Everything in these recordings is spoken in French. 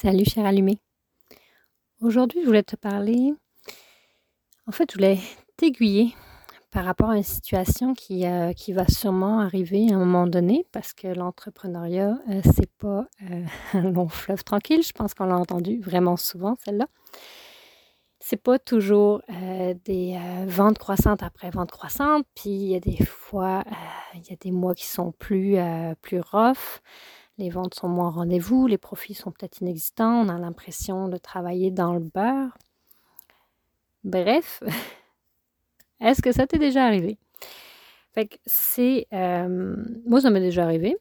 Salut cher allumé. Aujourd'hui, je voulais te parler. En fait, je voulais t'aiguiller par rapport à une situation qui, euh, qui va sûrement arriver à un moment donné parce que l'entrepreneuriat, euh, c'est pas euh, un long fleuve tranquille. Je pense qu'on l'a entendu vraiment souvent, celle-là. C'est pas toujours des ventes croissantes après ventes croissantes, puis il y a des fois, il y a des mois qui sont plus, plus rough les ventes sont moins rendez-vous, les profits sont peut-être inexistants, on a l'impression de travailler dans le beurre. Bref, est-ce que ça t'est déjà arrivé? Que c'est. Euh, moi, ça m'est déjà arrivé.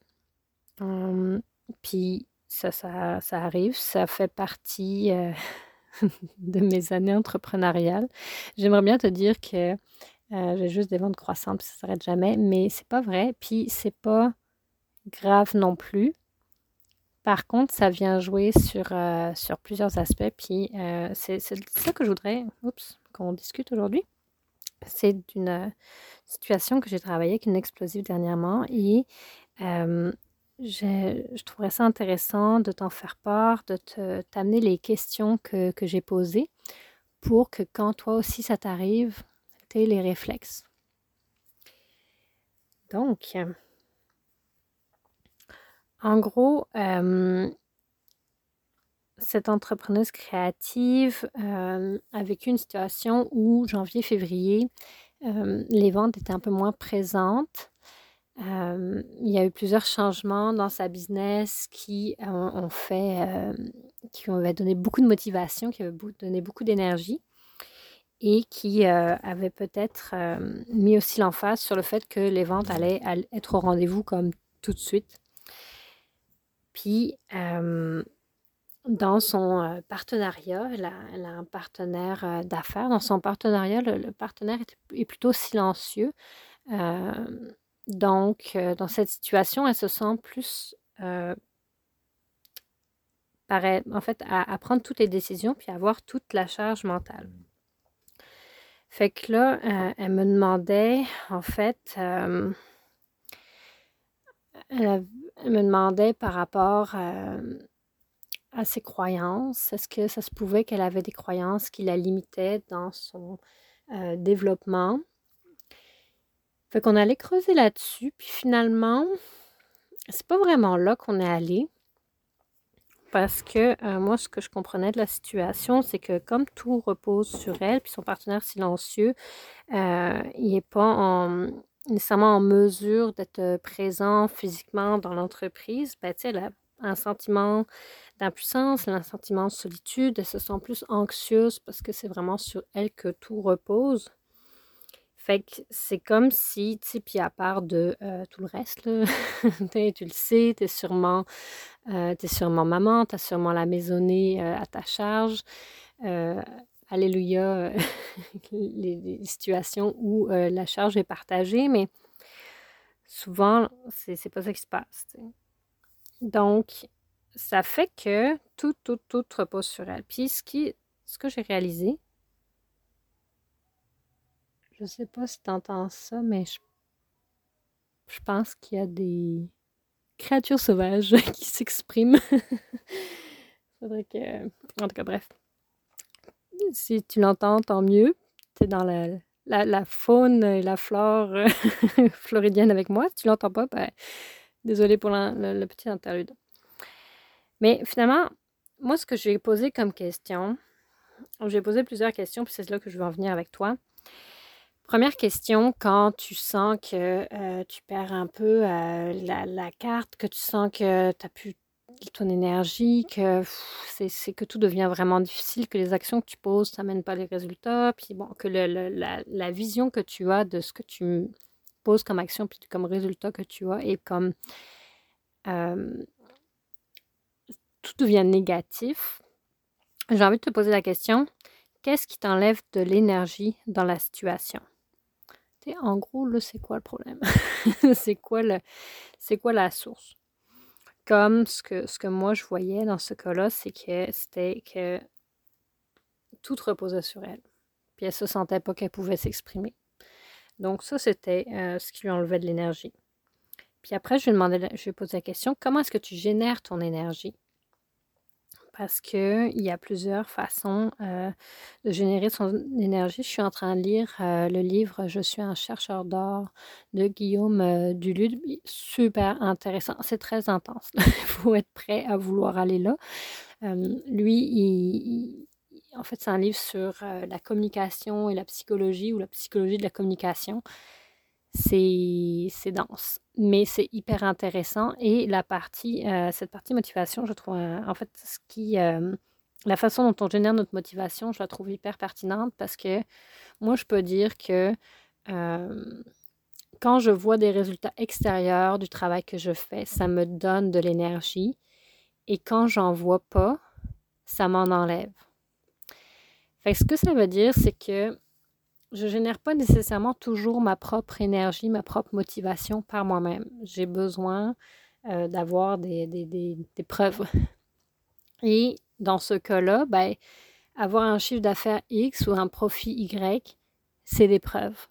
Hum, puis ça, ça, ça, arrive, ça fait partie euh, de mes années entrepreneuriales. J'aimerais bien te dire que euh, j'ai juste des ventes croissantes, puis ça s'arrête jamais, mais c'est pas vrai. Puis c'est pas grave non plus. Par contre, ça vient jouer sur, euh, plusieurs aspects. Puis euh, c'est ça que je voudrais qu'on discute aujourd'hui. C'est d'une euh, situation que j'ai travaillé avec une explosive dernièrement et je trouverais ça intéressant de t'en faire part, de t'amener les questions que, que j'ai posées pour que quand toi aussi ça t'arrive, tu aies les réflexes. Donc, en gros, euh, cette entrepreneuse créative euh, a vécu une situation où janvier-février, euh, les ventes étaient un peu moins présentes. il y a eu plusieurs changements dans sa business qui ont, fait, qui ont donné beaucoup de motivation, qui avaient donné beaucoup d'énergie et qui avaient peut-être mis aussi l'emphase sur le fait que les ventes allaient être au rendez-vous comme tout de suite. Puis, dans son partenariat, elle a, un partenaire d'affaires. Dans son partenariat, le, partenaire est, plutôt silencieux. donc, dans cette situation, elle se sent plus, en fait, à, prendre toutes les décisions puis à avoir toute la charge mentale. Fait que là, elle me demandait, en fait, elle, me demandait par rapport euh, à ses croyances, est-ce que ça se pouvait qu'elle avait des croyances qui la limitaient dans son euh, développement? Fait qu'on allait creuser là-dessus, puis finalement, c'est pas vraiment là qu'on est allé. Parce que euh, moi, ce que je comprenais de la situation, c'est que comme tout repose sur elle, puis son partenaire silencieux, il n'est pas en, nécessairement en mesure d'être présent physiquement dans l'entreprise, ben, elle a un sentiment d'impuissance, un sentiment de solitude, elle se sent plus anxieuse parce que c'est vraiment sur elle que tout repose. Fait que c'est comme si, tu sais, puis à part de tout le reste, là, tu le sais, tu es sûrement, es sûrement maman, tu as sûrement la maisonnée à ta charge alléluia, euh, les, situations où euh, la charge est partagée, mais souvent, c'est pas ça qui se passe. Donc, ça fait que tout, tout, tout repose sur elle. Puis, ce, qui, ce que j'ai réalisé, je sais pas si tu entends ça, mais je, pense qu'il y a des créatures sauvages qui s'expriment. Faudrait que. En tout cas, bref si tu l'entends, tant mieux. Tu es dans la, faune et la flore euh, floridienne avec moi. Si tu l'entends pas, ben, désolé pour le, petit interlude. Mais finalement, moi, ce que j'ai posé comme question, j'ai posé plusieurs questions, puis c'est là que je veux en venir avec toi. Première question, quand tu sens que euh, tu perds un peu euh, la, la, carte, que tu sens que tu as pu ton énergie, que c'est que tout devient vraiment difficile, que les actions que tu poses, ça mène pas les résultats, puis bon, que la, vision que tu as de ce que tu poses comme action, puis comme résultat que tu as, et comme tout devient négatif, j'ai envie de te poser la question, qu'est-ce qui t'enlève de l'énergie dans la situation? en gros, c'est quoi le problème? c'est quoi, le, quoi la source? Comme ce que, moi je voyais dans ce cas-là, c'est que c'était que tout reposait sur elle. Puis elle se sentait pas qu'elle pouvait s'exprimer. Donc ça, c'était euh, ce qui lui enlevait de l'énergie. Puis après, je lui, je lui ai posé la question, comment est-ce que tu génères ton énergie? Parce qu'il y a plusieurs façons euh, de générer son énergie. Je suis en train de lire euh, le livre Je suis un chercheur d'or de Guillaume euh, Duluth. Super intéressant. C'est très intense. Il faut être prêt à vouloir aller là. lui, en fait, c'est un livre sur la communication et la psychologie ou la psychologie de la communication c'est dense, mais c'est hyper intéressant. Et la partie, euh, cette partie motivation, je trouve, euh, en fait, ce qui, euh, la façon dont on génère notre motivation, je la trouve hyper pertinente parce que moi, je peux dire que quand je vois des résultats extérieurs du travail que je fais, ça me donne de l'énergie. Et quand j'en vois pas, ça m'en enlève. Fait ce que ça veut dire, c'est que je génère pas nécessairement toujours ma propre énergie, ma propre motivation par moi-même. J'ai besoin euh, d'avoir des, des, preuves. Et dans ce cas-là, ben, avoir un chiffre d'affaires X ou un profit Y, c'est des preuves.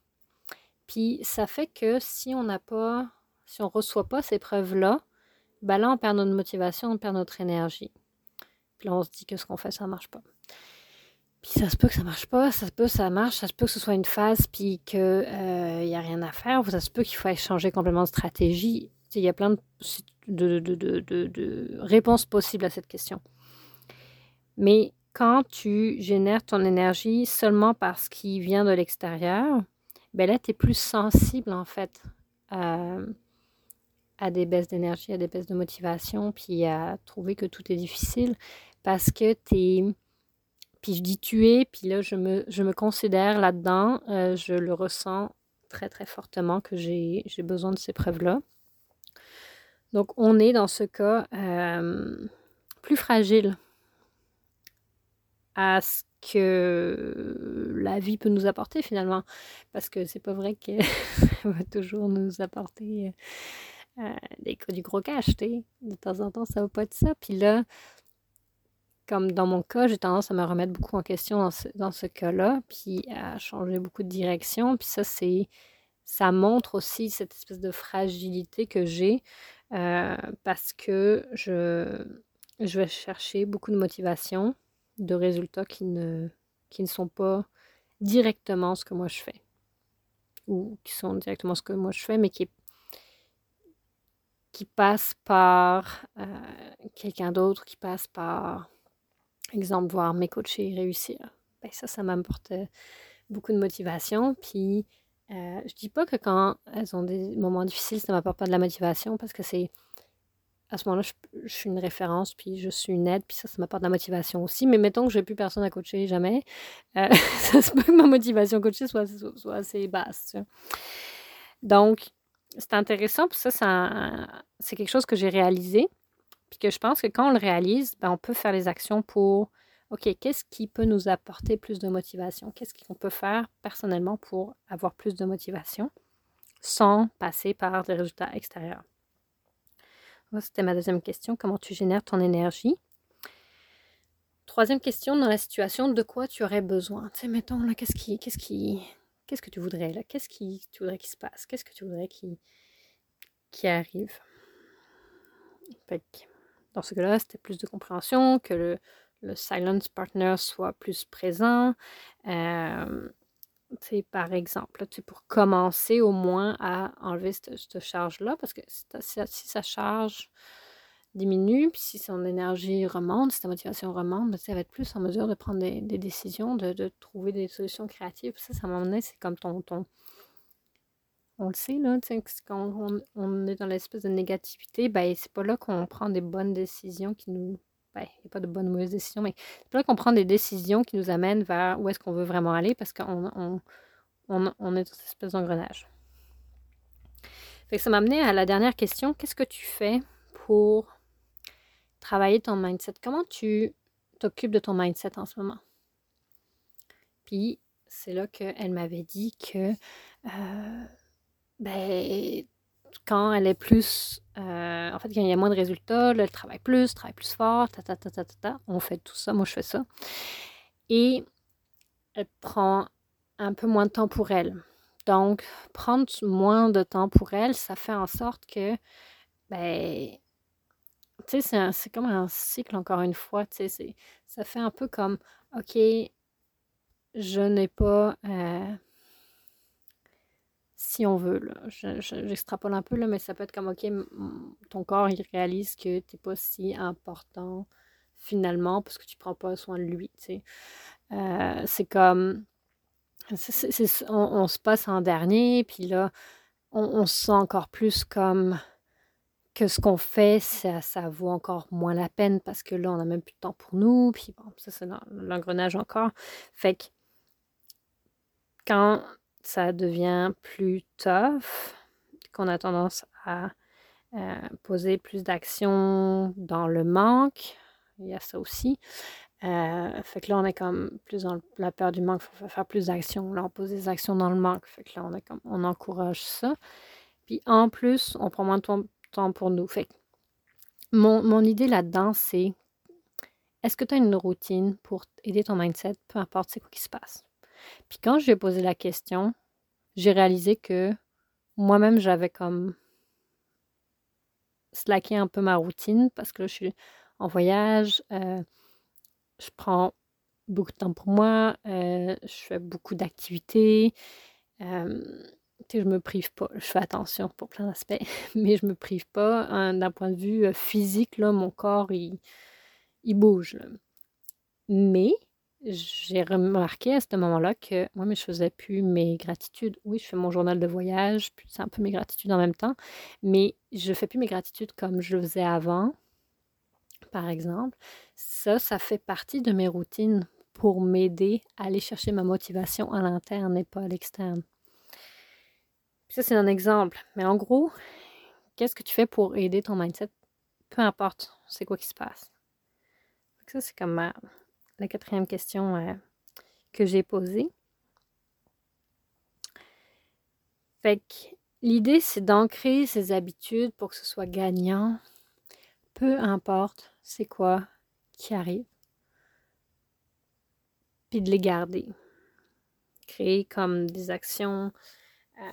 Puis ça fait que si on n'a pas, si on reçoit pas ces preuves-là, ben là, on perd notre motivation, on perd notre énergie. Puis là, on se dit que ce qu'on fait, ça ne marche pas. Ça se peut que ça marche pas, ça se peut que ça marche, ça se peut que ce soit une phase puis qu'il n'y euh, a rien à faire, ça se peut qu'il faut changer complètement de stratégie. Il y a plein de, de, réponses possibles à cette question. Mais quand tu génères ton énergie seulement parce qu'il vient de l'extérieur, ben là, tu es plus sensible en fait à, à des baisses d'énergie, à des baisses de motivation, puis à trouver que tout est difficile parce que tu es puis je dis tuer, puis là, je me, je me considère là-dedans. Euh, je le ressens très, très fortement que j'ai besoin de ces preuves-là. Donc, on est dans ce cas euh, plus fragile à ce que la vie peut nous apporter finalement. Parce que c'est pas vrai qu'elle va toujours nous apporter euh, des, du gros cash. De temps en temps, ça va pas être ça. Puis là, comme dans mon cas, j'ai tendance à me remettre beaucoup en question dans ce, cas-là, puis à changer beaucoup de direction. Puis ça, c'est ça montre aussi cette espèce de fragilité que j'ai euh, parce que je, je vais chercher beaucoup de motivation, de résultats qui ne, qui ne sont pas directement ce que moi je fais. Ou qui sont directement ce que moi je fais, mais qui, qui passent par euh, quelqu'un d'autre, qui passe par exemple, voir mes coachés réussir. Ben, ça, ça m'apporte beaucoup de motivation. Puis, euh, je dis pas que quand elles ont des moments difficiles, ça m'apporte pas de la motivation parce que c'est à ce moment-là, je, suis une référence, puis je suis une aide, puis ça, ça m'apporte de la motivation aussi. Mais mettons que je n'ai plus personne à coacher, jamais. Euh, ça se peut que ma motivation coachée soit, soit, assez basse. Donc, c'est intéressant, puis ça, ça c'est quelque chose que j'ai réalisé. Puis que je pense que quand on le réalise, ben, on peut faire les actions pour, OK, qu'est-ce qui peut nous apporter plus de motivation? Qu'est-ce qu'on peut faire personnellement pour avoir plus de motivation sans passer par des résultats extérieurs? C'était ma deuxième question. Comment tu génères ton énergie? Troisième question, dans la situation, de quoi tu aurais besoin? Tu sais, mettons, là, qu'est-ce qui, qu'est-ce qui, qu'est-ce que tu voudrais, là? Qu'est-ce qui, tu voudrais qu'il se passe? Qu'est-ce que tu voudrais qui, qui arrive? Dans ce cas-là, c'était plus de compréhension, que le, le silence partner soit plus présent. Euh, par exemple, pour commencer au moins à enlever cette, charge-là, parce que si, sa charge diminue, puis si son énergie remonte, si sa motivation remonte, ben, elle va être plus en mesure de prendre des, décisions, de, trouver des solutions créatives. Ça, ça m'a c'est comme ton, ton, on le sait, là, quand on, est dans l'espèce de négativité, ben, c'est pas là qu'on prend des bonnes décisions qui nous. Ben, n'y a pas de bonnes ou mauvaises décisions, mais c'est pas là qu'on prend des décisions qui nous amènent vers où est-ce qu'on veut vraiment aller parce qu'on on, est dans cette espèce d'engrenage. Fait que ça m'a amené à la dernière question. Qu'est-ce que tu fais pour travailler ton mindset? Comment tu t'occupes de ton mindset en ce moment? Puis, c'est là qu'elle m'avait dit que euh, ben, quand elle est plus. Euh, en fait, quand il y a moins de résultats, elle travaille plus, travaille plus fort, ta, ta, ta, ta, ta, On fait tout ça. Moi, je fais ça. Et elle prend un peu moins de temps pour elle. Donc, prendre moins de temps pour elle, ça fait en sorte que, ben, tu sais, c'est comme un cycle, encore une fois, tu sais, ça fait un peu comme, OK, je n'ai pas, euh, si on veut, j'extrapole un peu, là, mais ça peut être comme, OK, ton corps, il réalise que tu n'es pas si important finalement parce que tu prends pas soin de lui. Euh, c'est comme, on, se passe en dernier, puis là, on, se sent encore plus comme que ce qu'on fait, ça, ça vaut encore moins la peine parce que là, on n'a même plus de temps pour nous, puis bon, ça c'est l'engrenage encore. Fait que quand ça devient plus tough, qu'on a tendance à euh, poser plus d'actions dans le manque, il y a ça aussi. Euh, fait que là, on est comme plus dans la peur du manque, il faut faire plus d'actions. Là, on pose des actions dans le manque. Fait que là, on, est comme, on encourage ça. Puis en plus, on prend moins de temps pour nous. Fait que mon, mon idée là-dedans, c'est est-ce que tu as une routine pour aider ton mindset, peu importe c'est quoi qui se passe? Puis quand je lui ai posé la question, j'ai réalisé que moi-même, j'avais comme slacké un peu ma routine parce que je suis en voyage. Euh, je prends beaucoup de temps pour moi. Euh, je fais beaucoup d'activités. Euh, je me prive pas. Je fais attention pour plein d'aspects, mais je me prive pas. Hein, d'un point de vue physique, là, mon corps, il bouge. Mais j'ai remarqué à ce moment-là que moi, mais je faisais plus mes gratitudes. Oui, je fais mon journal de voyage, c'est un peu mes gratitudes en même temps, mais je fais plus mes gratitudes comme je le faisais avant, par exemple. Ça, ça fait partie de mes routines pour m'aider à aller chercher ma motivation à l'interne et pas à l'externe. Ça, c'est un exemple. Mais en gros, qu'est-ce que tu fais pour aider ton mindset? Peu importe, c'est quoi qui se passe. Ça, c'est comme la quatrième question euh, que j'ai posée. Fait que l'idée, c'est d'ancrer ses habitudes pour que ce soit gagnant, peu importe c'est quoi qui arrive, puis de les garder. Créer comme des actions euh,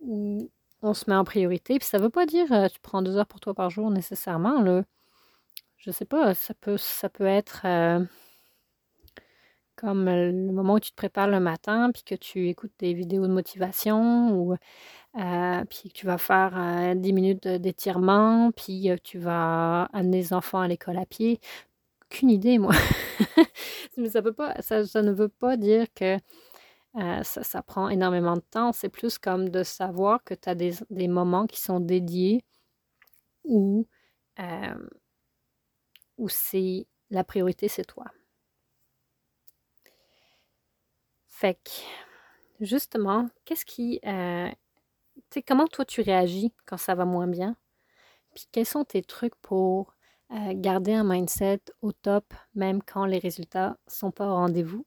où on se met en priorité. Puis ça ne veut pas dire euh, tu prends deux heures pour toi par jour nécessairement. Là. Je sais pas, ça peut, ça peut être comme le moment où tu te prépares le matin, puis que tu écoutes des vidéos de motivation, ou puis que tu vas faire 10 euh, minutes d'étirement, puis tu vas amener les enfants à l'école à pied. Aucune idée, moi. Mais ça, ne veut pas dire que ça, prend énormément de temps. C'est plus comme de savoir que tu as des, des, moments qui sont dédiés où, où c'est la priorité, c'est toi. Fait que, justement, qu'est-ce qui. Euh, tu sais, comment toi tu réagis quand ça va moins bien? Puis quels sont tes trucs pour euh, garder un mindset au top, même quand les résultats sont pas au rendez-vous?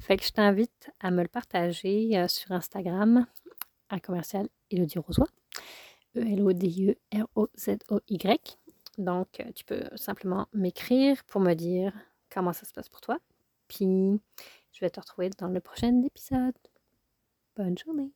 Fait que je t'invite à me le partager euh, sur Instagram à commercial Elodie Rosoy. E-L-O-D-I-E-R-O-Z-O-Y. Donc, tu peux simplement m'écrire pour me dire comment ça se passe pour toi. Puis, je vais te retrouver dans le prochain épisode. Bonne journée.